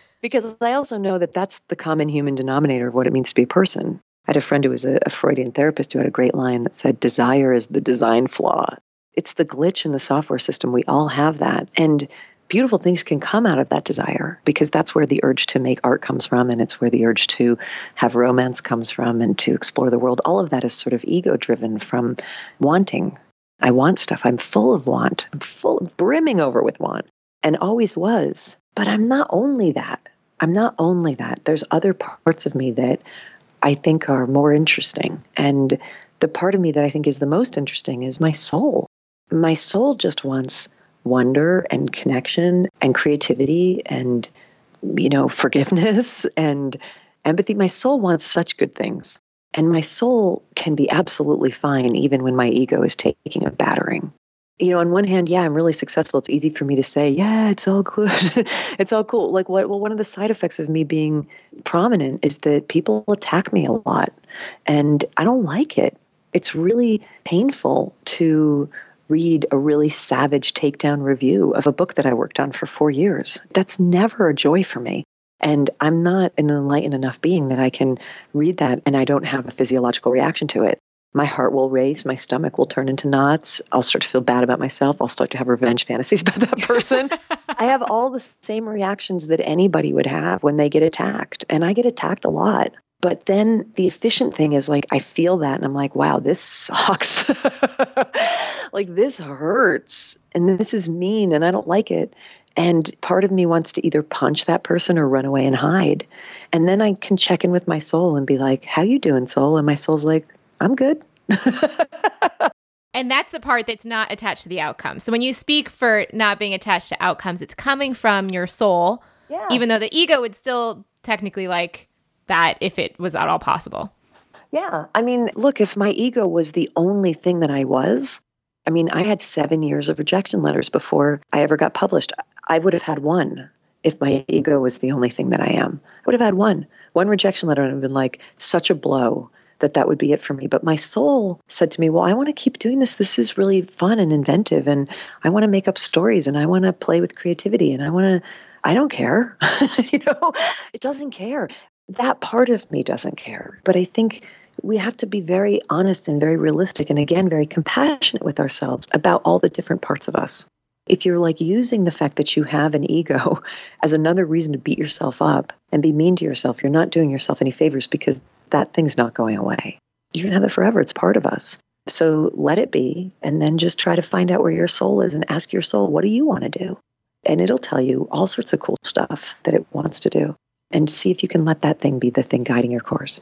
*laughs* because I also know that that's the common human denominator of what it means to be a person. I had a friend who was a, a Freudian therapist who had a great line that said, Desire is the design flaw. It's the glitch in the software system. We all have that. And beautiful things can come out of that desire because that's where the urge to make art comes from and it's where the urge to have romance comes from and to explore the world. All of that is sort of ego driven from wanting. I want stuff. I'm full of want. I'm full of brimming over with want and always was. But i'm not only that. I'm not only that. There's other parts of me that i think are more interesting. And the part of me that i think is the most interesting is my soul. My soul just wants wonder and connection and creativity and you know forgiveness *laughs* and empathy. My soul wants such good things. And my soul can be absolutely fine even when my ego is taking a battering. You know on one hand yeah i'm really successful. It's easy for me to say yeah it's all good *laughs* it's all cool. Like what well one of the side effects of me being prominent is that people attack me a lot and i don't like it. It's really painful to read a really savage takedown review of a book that I worked on for four years. That's never a joy for me. And I'm not an enlightened enough being that I can read that and I don't have a physiological reaction to it. My heart will race, my stomach will turn into knots. I'll start to feel bad about myself. I'll start to have revenge fantasies *laughs* about that person. I have all the same reactions that anybody would have when they get attacked. And I get attacked a lot. But then the efficient thing is like, I feel that and I'm like, wow, this sucks. *laughs* like, this hurts and this is mean and I don't like it. And part of me wants to either punch that person or run away and hide. And then I can check in with my soul and be like, how you doing, soul? And my soul's like, I'm good. And that's the part that's not attached to the outcome. So when you speak for not being attached to outcomes, it's coming from your soul, yeah. even though the ego would still technically like that if it was at all possible. Yeah. I mean, look, if my ego was the only thing that I was, I mean, I had seven years of rejection letters before I ever got published. I would have had one. if my ego was the only thing that I am. I would have had one. One rejection letter and have been like such a blow that that would be it for me. But my soul said to me, Well, I want to keep doing this. This is really fun and inventive. And I want to make up stories and I want to play with creativity and I want to, I don't care. *laughs* you know, it doesn't care. That part of me doesn't care. But I think we have to be very honest and very realistic and again, very compassionate with ourselves about all the different parts of us. If you're like using the fact that you have an ego *laughs* as another reason to beat yourself up and be mean to yourself, you're not doing yourself any favors because that thing's not going away. Going to have it forever. It's part of us. So let it be, and then just try to find out where your soul is and ask your soul, what do you want to do? And it'll tell you all sorts of cool stuff that it wants to do. And see if you can let that thing be the thing guiding your course.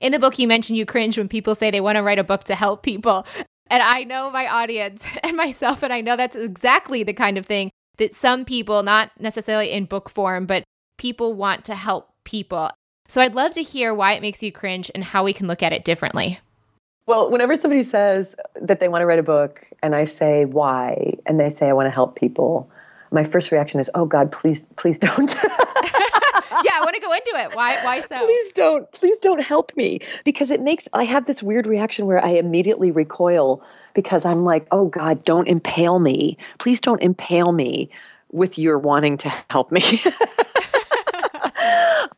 In the book, you mentioned you cringe when people say they want to write a book to help people. And I know my audience *laughs* and myself, and I know that's exactly the kind of thing that some people, not necessarily in book form, but people want to help people. So I'd love to hear why it makes you cringe and how we can look at it differently. Well, whenever somebody says that they want to write a book and I say why and they say I want to help people, my first reaction is, "Oh God, please, please don't." *laughs* *laughs* *laughs* yeah, I want to go into it. Why? Why so? Please don't. Please don't help me because it makes I have this weird reaction where I immediately recoil because I'm like, "Oh God, don't impale me. Please don't impale me with your wanting to help me." *laughs*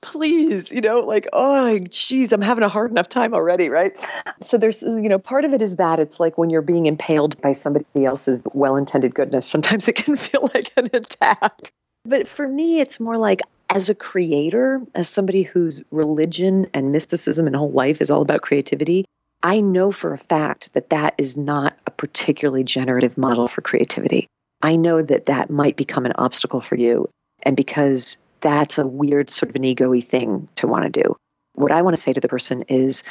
please, you know, like, oh, geez, I'm having a hard enough time already, right? So there's, you know, part of it is that it's like when you're being impaled by somebody else's well intended goodness, sometimes it can *laughs* feel like an attack. But for me, it's more like as a creator, as somebody whose religion and mysticism and whole life is all about creativity, I know for a fact that that is not a particularly generative model for creativity. I know that that might become an obstacle for you. And because that's a weird sort of an ego thing to want to do. What I want to say to the person is,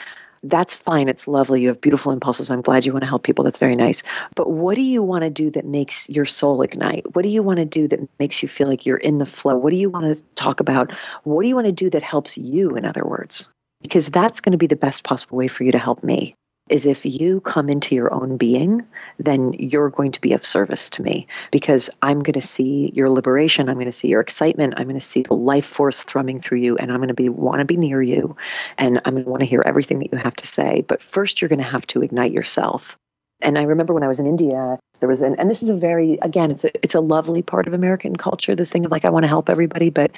that's fine. It's lovely. You have beautiful impulses. I'm glad you want to help people. That's very nice. But what do you want to do that makes your soul ignite? What do you want to do that makes you feel like you're in the flow? What do you want to talk about? What do you want to do that helps you, in other words? Because that's going to be the best possible way for you to help me is if you come into your own being, then you're going to be of service to me because I'm going to see your liberation. I'm going to see your excitement. I'm going to see the life force thrumming through you, and I'm going to be want to be near you, and I'm going to want to hear everything that you have to say. But first, you're going to have to ignite yourself. And I remember when I was in India, there was an, and this is a very, again, it's a, it's a lovely part of American culture. This thing of like, I want to help everybody, but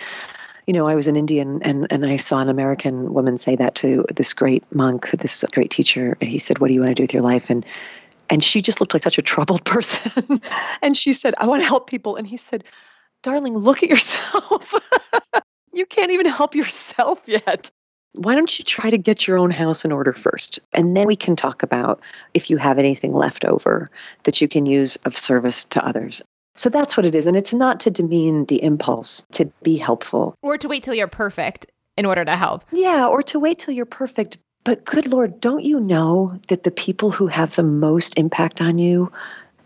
you know, I was an Indian and, and I saw an American woman say that to this great monk, this great teacher. He said, What do you want to do with your life? And and she just looked like such a troubled *laughs* person. and she said, I want to help people. And he said, Darling, look at yourself. *laughs* you can't even help yourself yet. Why don't you try to get your own house in order first? And then we can talk about if you have anything left over that you can use of service to others. So that's what it is. And it's not to demean the impulse to be helpful. Or to wait till you're perfect in order to help. Yeah, or to wait till you're perfect. But good Lord, don't you know that the people who have the most impact on you,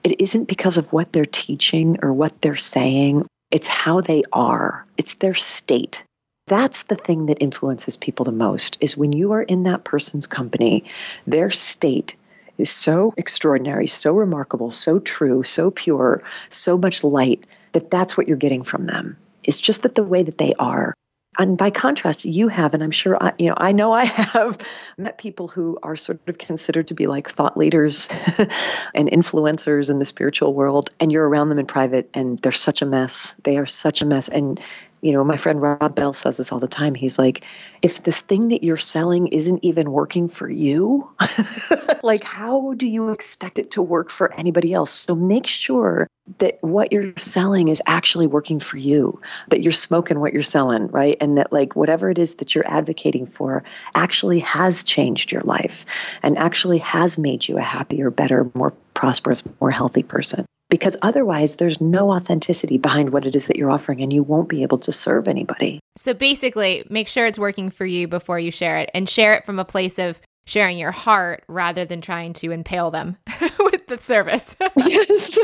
it isn't because of what they're teaching or what they're saying, it's how they are, it's their state. That's the thing that influences people the most is when you are in that person's company, their state is so extraordinary, so remarkable, so true, so pure, so much light that that's what you're getting from them. It's just that the way that they are. And by contrast, you have, and I'm sure, I, you know, I know I have *laughs* met people who are sort of considered to be like thought leaders *laughs* and influencers in the spiritual world, and you're around them in private, and they're such a mess. They are such a mess, and you know, my friend Rob Bell says this all the time. He's like, if the thing that you're selling isn't even working for you, *laughs* like, how do you expect it to work for anybody else? So make sure that what you're selling is actually working for you, that you're smoking what you're selling, right? And that, like, whatever it is that you're advocating for actually has changed your life and actually has made you a happier, better, more prosperous, more healthy person because otherwise there's no authenticity behind what it is that you're offering and you won't be able to serve anybody. So basically, make sure it's working for you before you share it and share it from a place of sharing your heart rather than trying to impale them *laughs* with the service. *laughs* yes.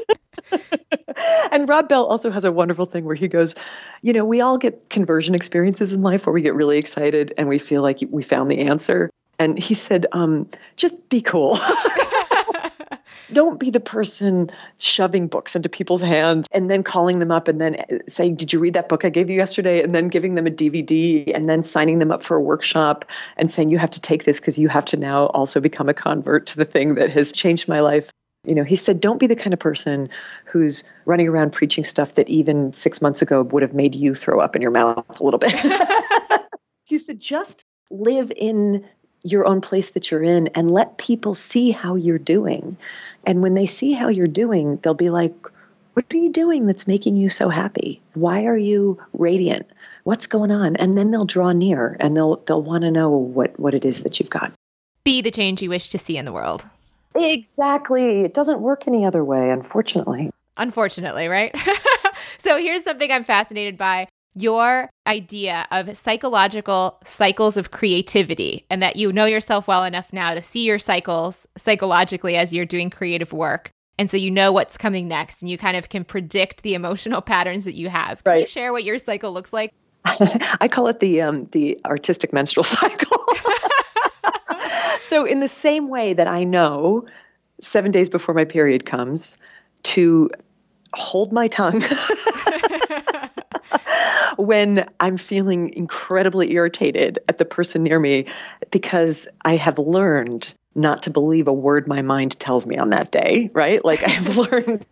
*laughs* and Rob Bell also has a wonderful thing where he goes, you know, we all get conversion experiences in life where we get really excited and we feel like we found the answer. And he said, um, just be cool don't be the person shoving books into people's hands and then calling them up and then uh, saying, Did you read that book I gave you yesterday? And then giving them a DVD and then signing them up for a workshop and saying, You have to take this because you have to now also become a convert to the thing that has changed my life. You know, he said, don't be the kind of person who's running around preaching stuff that even six months ago would have made you throw up in your mouth a little bit. *laughs* *laughs* he said, just live in your own place that you're in and let people see how you're doing. And when they see how you're doing, they'll be like, what are you doing that's making you so happy? Why are you radiant? What's going on? And then they'll draw near and they'll they'll want to know what what it is that you've got. Be the change you wish to see in the world. Exactly. It doesn't work any other way, unfortunately. Unfortunately, right? *laughs* so here's something I'm fascinated by your idea of psychological cycles of creativity and that you know yourself well enough now to see your cycles psychologically as you're doing creative work. And so you know what's coming next and you kind of can predict the emotional *laughs* patterns that you have. Can right. you share what your cycle looks like? *laughs* I call it the um, the artistic menstrual *laughs* cycle. so in the same way that I know 7 days before my period comes to hold my tongue *laughs* when I'm feeling incredibly irritated at the person near me because I have learned not to believe a word my mind tells me on that day, right? Like I've *laughs* learned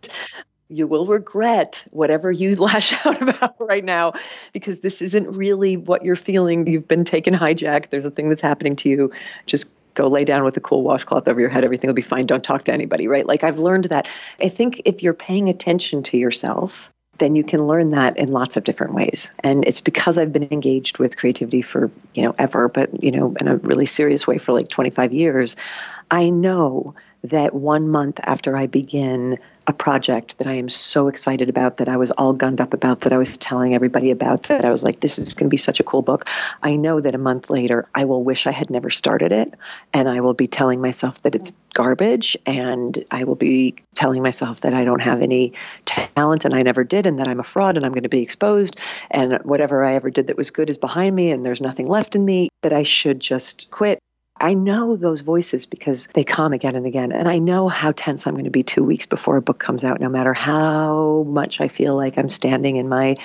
you will regret whatever you *laughs* lash out about right now because this isn't really what you're feeling. You've been taken hijacked. There's a thing that's happening to you. Just go lay down with a cool washcloth over your head. Everything will be fine. Don't talk to anybody, right? Like I've learned that. I think if you're paying attention to yourself, then you can learn that in lots of different ways. And it's because I've been engaged with creativity for, you know, ever, but, you know, in a really serious way for like 25 years. I know that one month after I begin a project that I am so excited about, that I was all gunned up about, that I was telling everybody about, that I was like, this is going to be such a cool book. I know that a month later, I will wish I had never started it. And I will be telling myself that it's garbage. And I will be telling myself that I don't have any talent and I never did, and that I'm a fraud and I'm going to be exposed. And whatever I ever did that was good is behind me and there's nothing left in me, that I should just quit I know those voices because they come again and again. And I know how tense I'm going to be two weeks before a book comes out, no matter how much I feel like I'm standing in my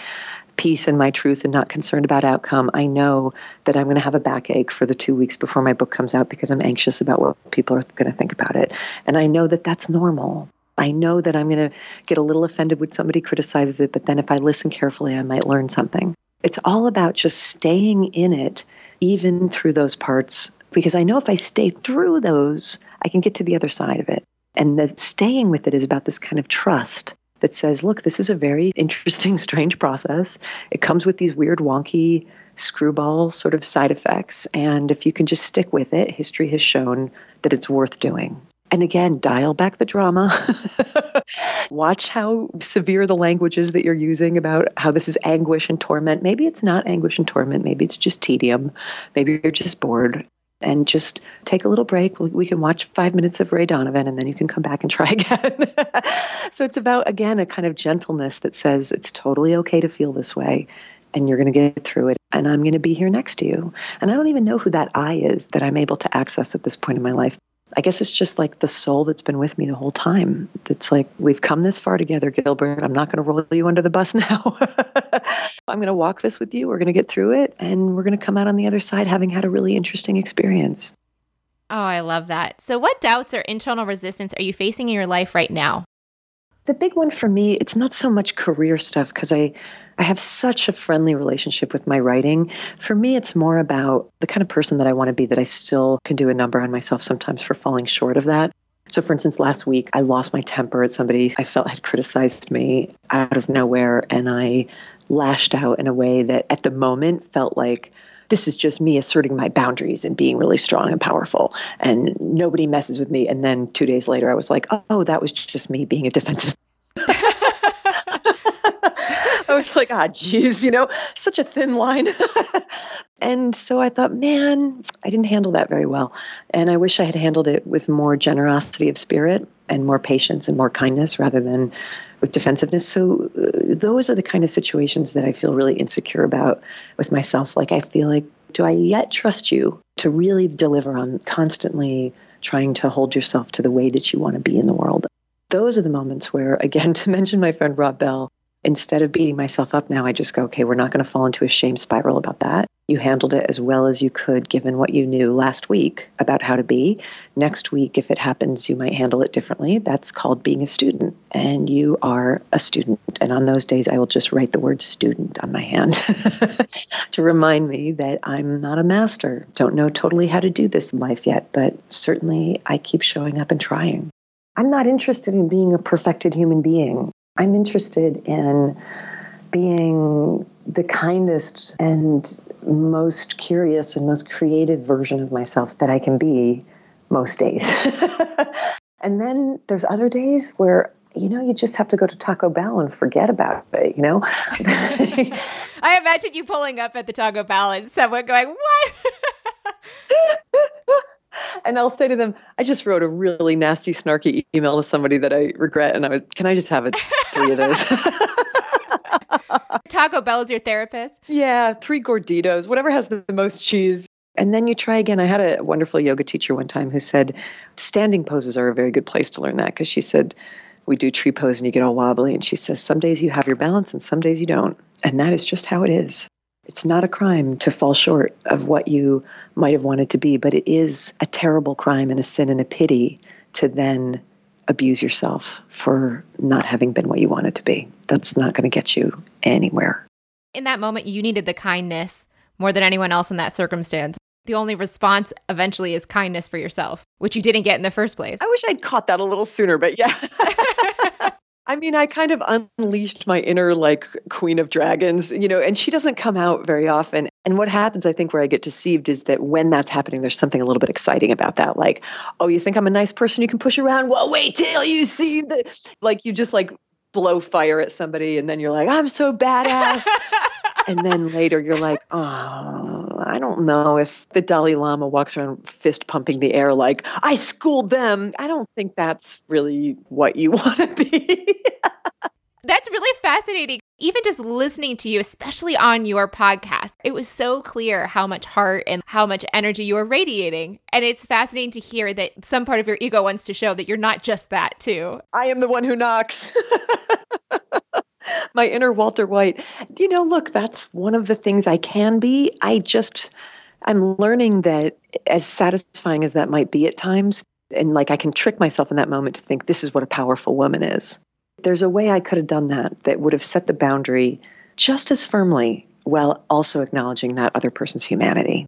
peace and my truth and not concerned about outcome. I know that I'm going to have a backache for the two weeks before my book comes out because I'm anxious about what people are going to think about it. And I know that that's normal. I know that I'm going to get a little offended when somebody criticizes it, but then if I listen carefully, I might learn something. It's all about just staying in it, even through those parts because I know if I stay through those, I can get to the other side of it. And that staying with it is about this kind of trust that says, look, this is a very *laughs* interesting, strange process. It comes with these weird, wonky, screwball sort of side effects. And if you can just stick with it, history has shown that it's worth doing. And again, dial back the drama. *laughs* Watch how severe the language is that you're using about how this is anguish and torment. Maybe it's not anguish and torment. Maybe it's just tedium. Maybe you're just bored and just take a little break. We can watch five minutes of Ray Donovan and then you can come back and *laughs* try again. so it's about, again, a kind of gentleness that says it's totally okay to feel this way and you're going to get through it. And I'm going to be here next to you. And I don't even know who that I is that I'm able to access at this point in my life. I guess it's just like the soul that's been with me the whole time. That's like, we've come this far together, Gilbert. I'm not going to roll you under the bus *laughs* now. I'm going to walk this with you. We're going to get through it. And we're going to come out on the other side having had a really interesting experience. Oh, I love that. So, what doubts or internal resistance are you facing in your life right now? The big one for me, it's not so much career stuff because I, I have such a friendly relationship with my writing. For me, it's more about the kind of person that I want to be that I still can do a number on myself sometimes for falling short of that. So, for instance, last week I lost my temper at somebody I felt had criticized me out of nowhere, and I lashed out in a way that at the moment felt like this is just me asserting my boundaries and being really strong and powerful and nobody messes with me and then 2 days later I was like oh that was just me being a defensive *laughs* *laughs* I was like, ah, geez, you know, such a thin line. *laughs* and so I thought, man, I didn't handle that very well. And I wish I had handled it with more generosity of spirit and more patience and more kindness rather than with defensiveness. So uh, those are the kind of situations that I feel really insecure about with myself. Like, I feel like, do I yet trust you to really deliver on constantly trying to hold yourself to the way that you want to be in the world. Those are the moments where, again, *laughs* to mention my friend Rob Bell, instead of beating myself up now, I just go, okay, we're not going to fall into a shame spiral about that. You handled it as well as you could given what you knew last week about how to be. Next week, if it happens, you might handle it differently. That's called being a student. And you are a student. And on those days, I will just write the word student on my hand *laughs* to remind me that I'm not a master. Don't know totally how to do this in life yet, but certainly I keep showing up and trying. I'm not interested in being a perfected human being. I'm interested in being the kindest and most curious and most creative version of myself that I can be most days. *laughs* and then there's other days where you know, you just have to go to Taco Bell and forget about it, you know? *laughs* I imagine you pulling up at the Taco Bell and someone going, What? *laughs* and I'll say to them, I just wrote a really nasty, snarky email to somebody that I regret, and I was, can I just have it, three of those? *laughs* Taco Bell is your therapist? Yeah, three gorditos, whatever has the most cheese. And then you try again. I had a wonderful yoga teacher one time who said standing poses are a very good place to learn that because she said, we do tree pose and you get all wobbly. And she says, some days you have your balance and some days you don't. And that is just how it is. It's not a crime to fall short of what you might have wanted to be, but it is a terrible crime and a sin and a pity to then abuse yourself for not having been what you wanted to be. That's not going to get you anywhere. In that moment, you needed the kindness more than anyone else in that circumstance. The only response eventually is kindness for yourself, which you didn't get in the first place. I wish I'd caught that a little sooner, but yeah. *laughs* *laughs* I mean, I kind of unleashed my inner like queen of dragons, you know, and she doesn't come out very often. And what happens, I think, where I get deceived is that when that's happening, there's something a little bit exciting about that. Like, oh, you think I'm a nice person you can push around? Well, wait till you see the like you just like blow fire at somebody and then you're like, I'm so badass. *laughs* and then later you're like, oh, I don't know if the Dalai Lama walks around fist pumping the air like, I schooled them. I don't think that's really what you *laughs* want to be. That's really fascinating. Even just listening to you, especially on your podcast, it was so clear how much heart and how much energy you are radiating. And it's fascinating to hear that some part of your ego wants to show that you're not just that, too. I am the one who knocks. *laughs* *laughs* my inner Walter White. You know, look, that's one of the things I can be. I just, I'm learning that as satisfying as that might be at times, and like I can trick myself in that moment to think this is what a powerful woman is. There's a way I could have done that that would have set the boundary just as firmly while also acknowledging that other person's humanity.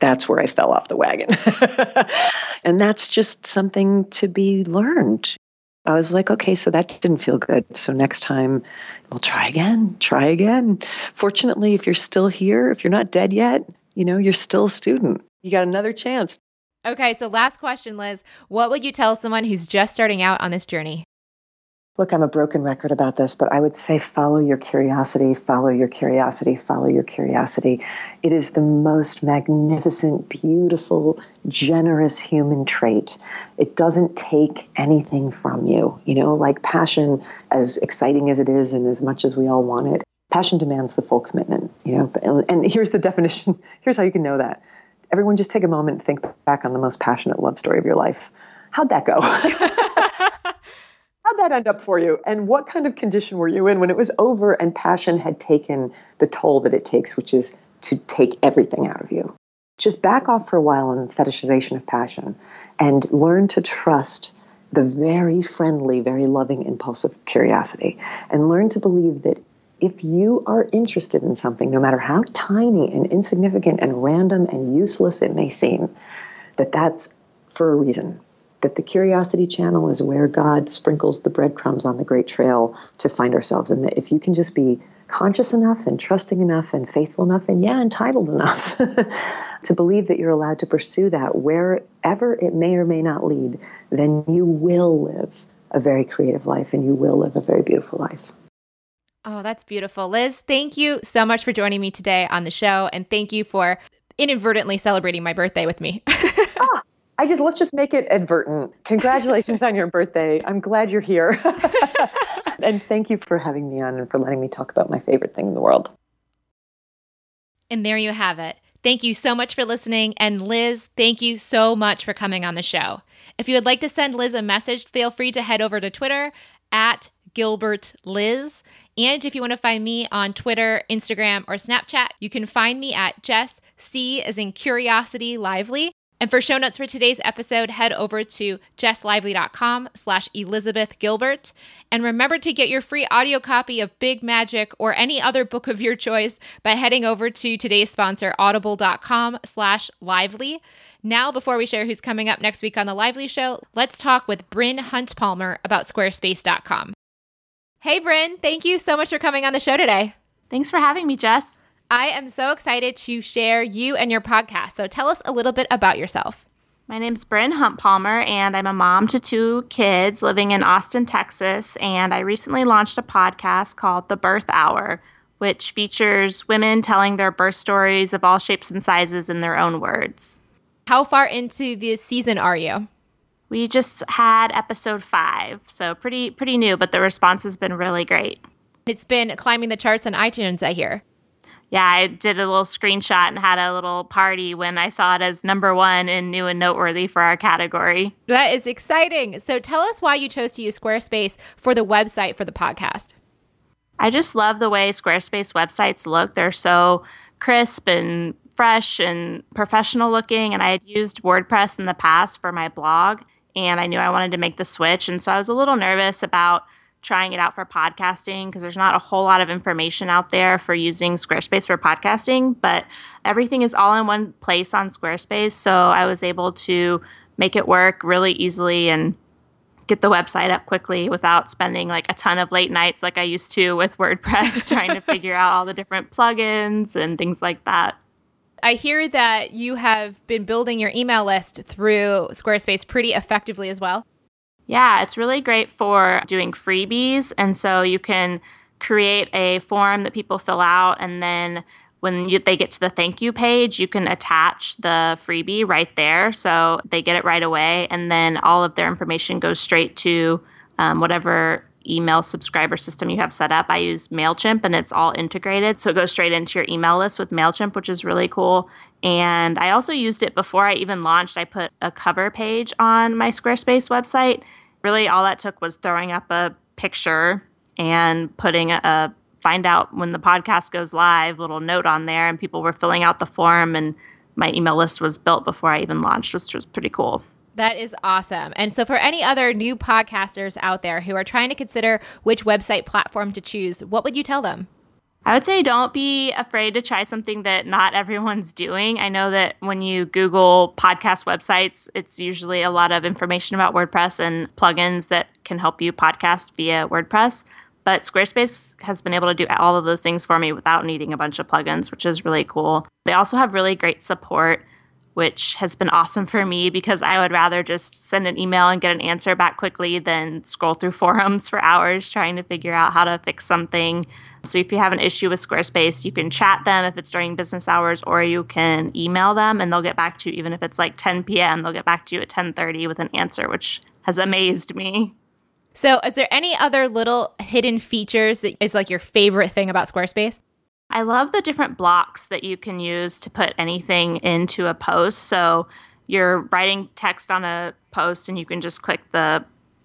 That's where I fell off the wagon. *laughs* and that's just something to be learned. I was like, okay, so that didn't feel good. So next time we'll try again, try again. Fortunately, if you're still here, if you're not dead yet, you know, you're still a student. You got another chance. Okay, so last question, Liz. What would you tell someone who's just starting out on this journey? Look, I'm a broken record about this, but I would say follow your curiosity, follow your curiosity, follow your curiosity. It is the most magnificent, beautiful, generous human trait. It doesn't take anything from you. You know, like passion, as exciting as it is and as much as we all want it, passion demands the full commitment. You know, and, here's the definition. *laughs* Here's how you can know that. Everyone just take a moment and think back on the most passionate love story of your life. How'd that go? *laughs* *laughs* How'd that end up for you? And what kind of condition were you in when it was over and passion had taken the toll that it takes, which is to take everything out of you? Just back off for a while on the fetishization of passion and learn to trust the very friendly, very loving impulse of curiosity and learn to believe that if you are interested in something, no matter how tiny and insignificant and random and useless it may seem, that that's for a reason that the curiosity channel is where God sprinkles the breadcrumbs on the great trail to find ourselves. And that if you can just be conscious enough and trusting enough and faithful enough and, yeah, entitled enough *laughs* to believe that you're allowed to pursue that wherever it may or may not lead, then you will live a very creative life and you will live a very beautiful life. Oh, that's beautiful. Liz, thank you so much for joining me today on the show. And thank you for inadvertently celebrating my birthday with me. *laughs* ah, I just let's just make it advertent. Congratulations on your birthday. I'm glad you're here. *laughs* and thank you for having me on and for letting me talk about my favorite thing in the world. And there you have it. Thank you so much for listening. And Liz, thank you so much for coming on the show. If you would like to send Liz a message, feel free to head over to Twitter at Gilbert Liz. And if you want to find me on Twitter, Instagram, or Snapchat, you can find me at Jess C as in Curiosity Lively. And for show notes for today's episode, head over to jesslively.com slash Elizabeth Gilbert. And remember to get your free audio copy of Big Magic or any other book of your choice by heading over to today's sponsor, audible.com slash lively. Now, before we share who's coming up next week on The Lively Show, let's talk with Bryn Huntpalmer about squarespace.com. Hey, Bryn, thank you so much for coming on the show today. Thanks for having me, Jess. I am so excited to share you and your podcast. So tell us a little bit about yourself. My name's Bryn Huntpalmer, and I'm a mom to two kids living in Austin, Texas. And I recently launched a podcast called The Birth Hour, which features women telling their birth stories of all shapes and sizes in their own words. How far into the season are you? We just had episode five, so pretty pretty new, but the response has been really great. It's been climbing the charts on iTunes, I hear yeah, I did a little screenshot and had a little party when I saw it as number one in new and noteworthy for our category. That is exciting. So tell us why you chose to use Squarespace for the website for the podcast. I just love the way Squarespace websites look. They're so crisp and fresh and professional looking. And I had used WordPress in the past for my blog, and I knew I wanted to make the switch. And so I was a little nervous about trying it out for podcasting because there's not a whole lot of information out there for using Squarespace for podcasting, but everything is all in one place on Squarespace. So I was able to make it work really easily and get the website up quickly without spending like a ton of late nights like I used to with WordPress *laughs* trying to figure out all the different plugins and things like that. I hear that you have been building your email list through Squarespace pretty effectively as well. Yeah, it's really great for doing freebies. And so you can create a form that people fill out and then when you, they get to the thank you page, you can attach the freebie right there. So they get it right away. And then all of their information goes straight to um, whatever email subscriber system you have set up. I use MailChimp and it's all integrated. So it goes straight into your email list with MailChimp, which is really cool. And I also used it before I even launched. I put a cover page on my Squarespace website. Really, all that took was throwing up a picture and putting a, a find out when the podcast goes live little note on there, and people were filling out the form, and my email list was built before I even launched, which was pretty cool. That is awesome. And so, for any other new podcasters out there who are trying to consider which website platform to choose, what would you tell them? I would say don't be afraid to try something that not everyone's doing. I know that when you Google podcast websites, it's usually a lot of information about WordPress and plugins that can help you podcast via WordPress. But Squarespace has been able to do all of those things for me without needing a bunch of plugins, which is really cool. They also have really great support, which has been awesome for me because I would rather just send an email and get an answer back quickly than scroll through *laughs* forums for hours trying to figure out how to fix something so if you have an issue with Squarespace, you can chat them if it's during business hours, or you can email them and they'll get back to you. Even if it's like 10 p.m., they'll get back to you at 10:30 with an answer, which has amazed me. So, is there any other little hidden features that is like your favorite thing about Squarespace? I love the different blocks that you can use to put anything into a post. So, you're writing text on a post and you can just click the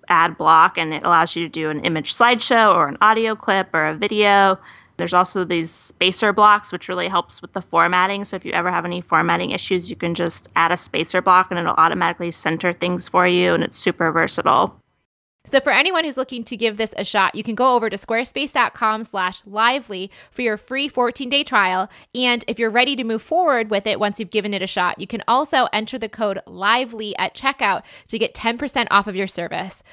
add block and it allows you to do an image slideshow or an audio clip or a video. There's also these spacer blocks, which really helps with the formatting. So if you ever have any formatting issues, you can just add a spacer block and it'll automatically center things for you, and it's super versatile. So for anyone who's looking to give this a shot, you can go over to squarespace.com slash lively for your free 14-day trial. And if you're ready to move forward with it once you've given it a shot, you can also enter the code lively at checkout to get 10% off of your service.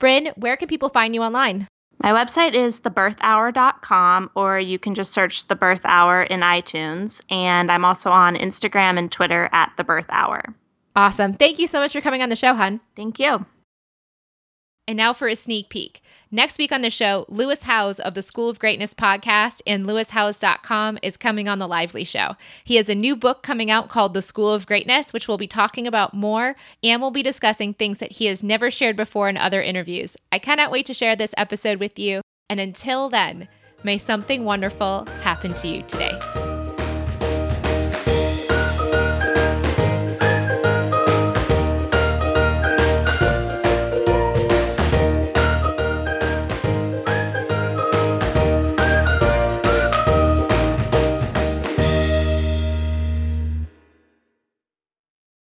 Bryn, where can people find you online? My website is thebirthhour.com, or you can just search The Birth Hour in iTunes. And I'm also on Instagram and Twitter at The Birth Hour. Awesome. Thank you so much for coming on the show, hun. Thank you. And now for a sneak peek. Next week on the show, Lewis Howes of the School of Greatness podcast and lewishowes.com is coming on the Lively Show. He has a new book coming out called The School of Greatness, which we'll be talking about more, and we'll be discussing things that he has never shared before in other interviews. I cannot wait to share this episode with you. And until then, may something wonderful happen to you today.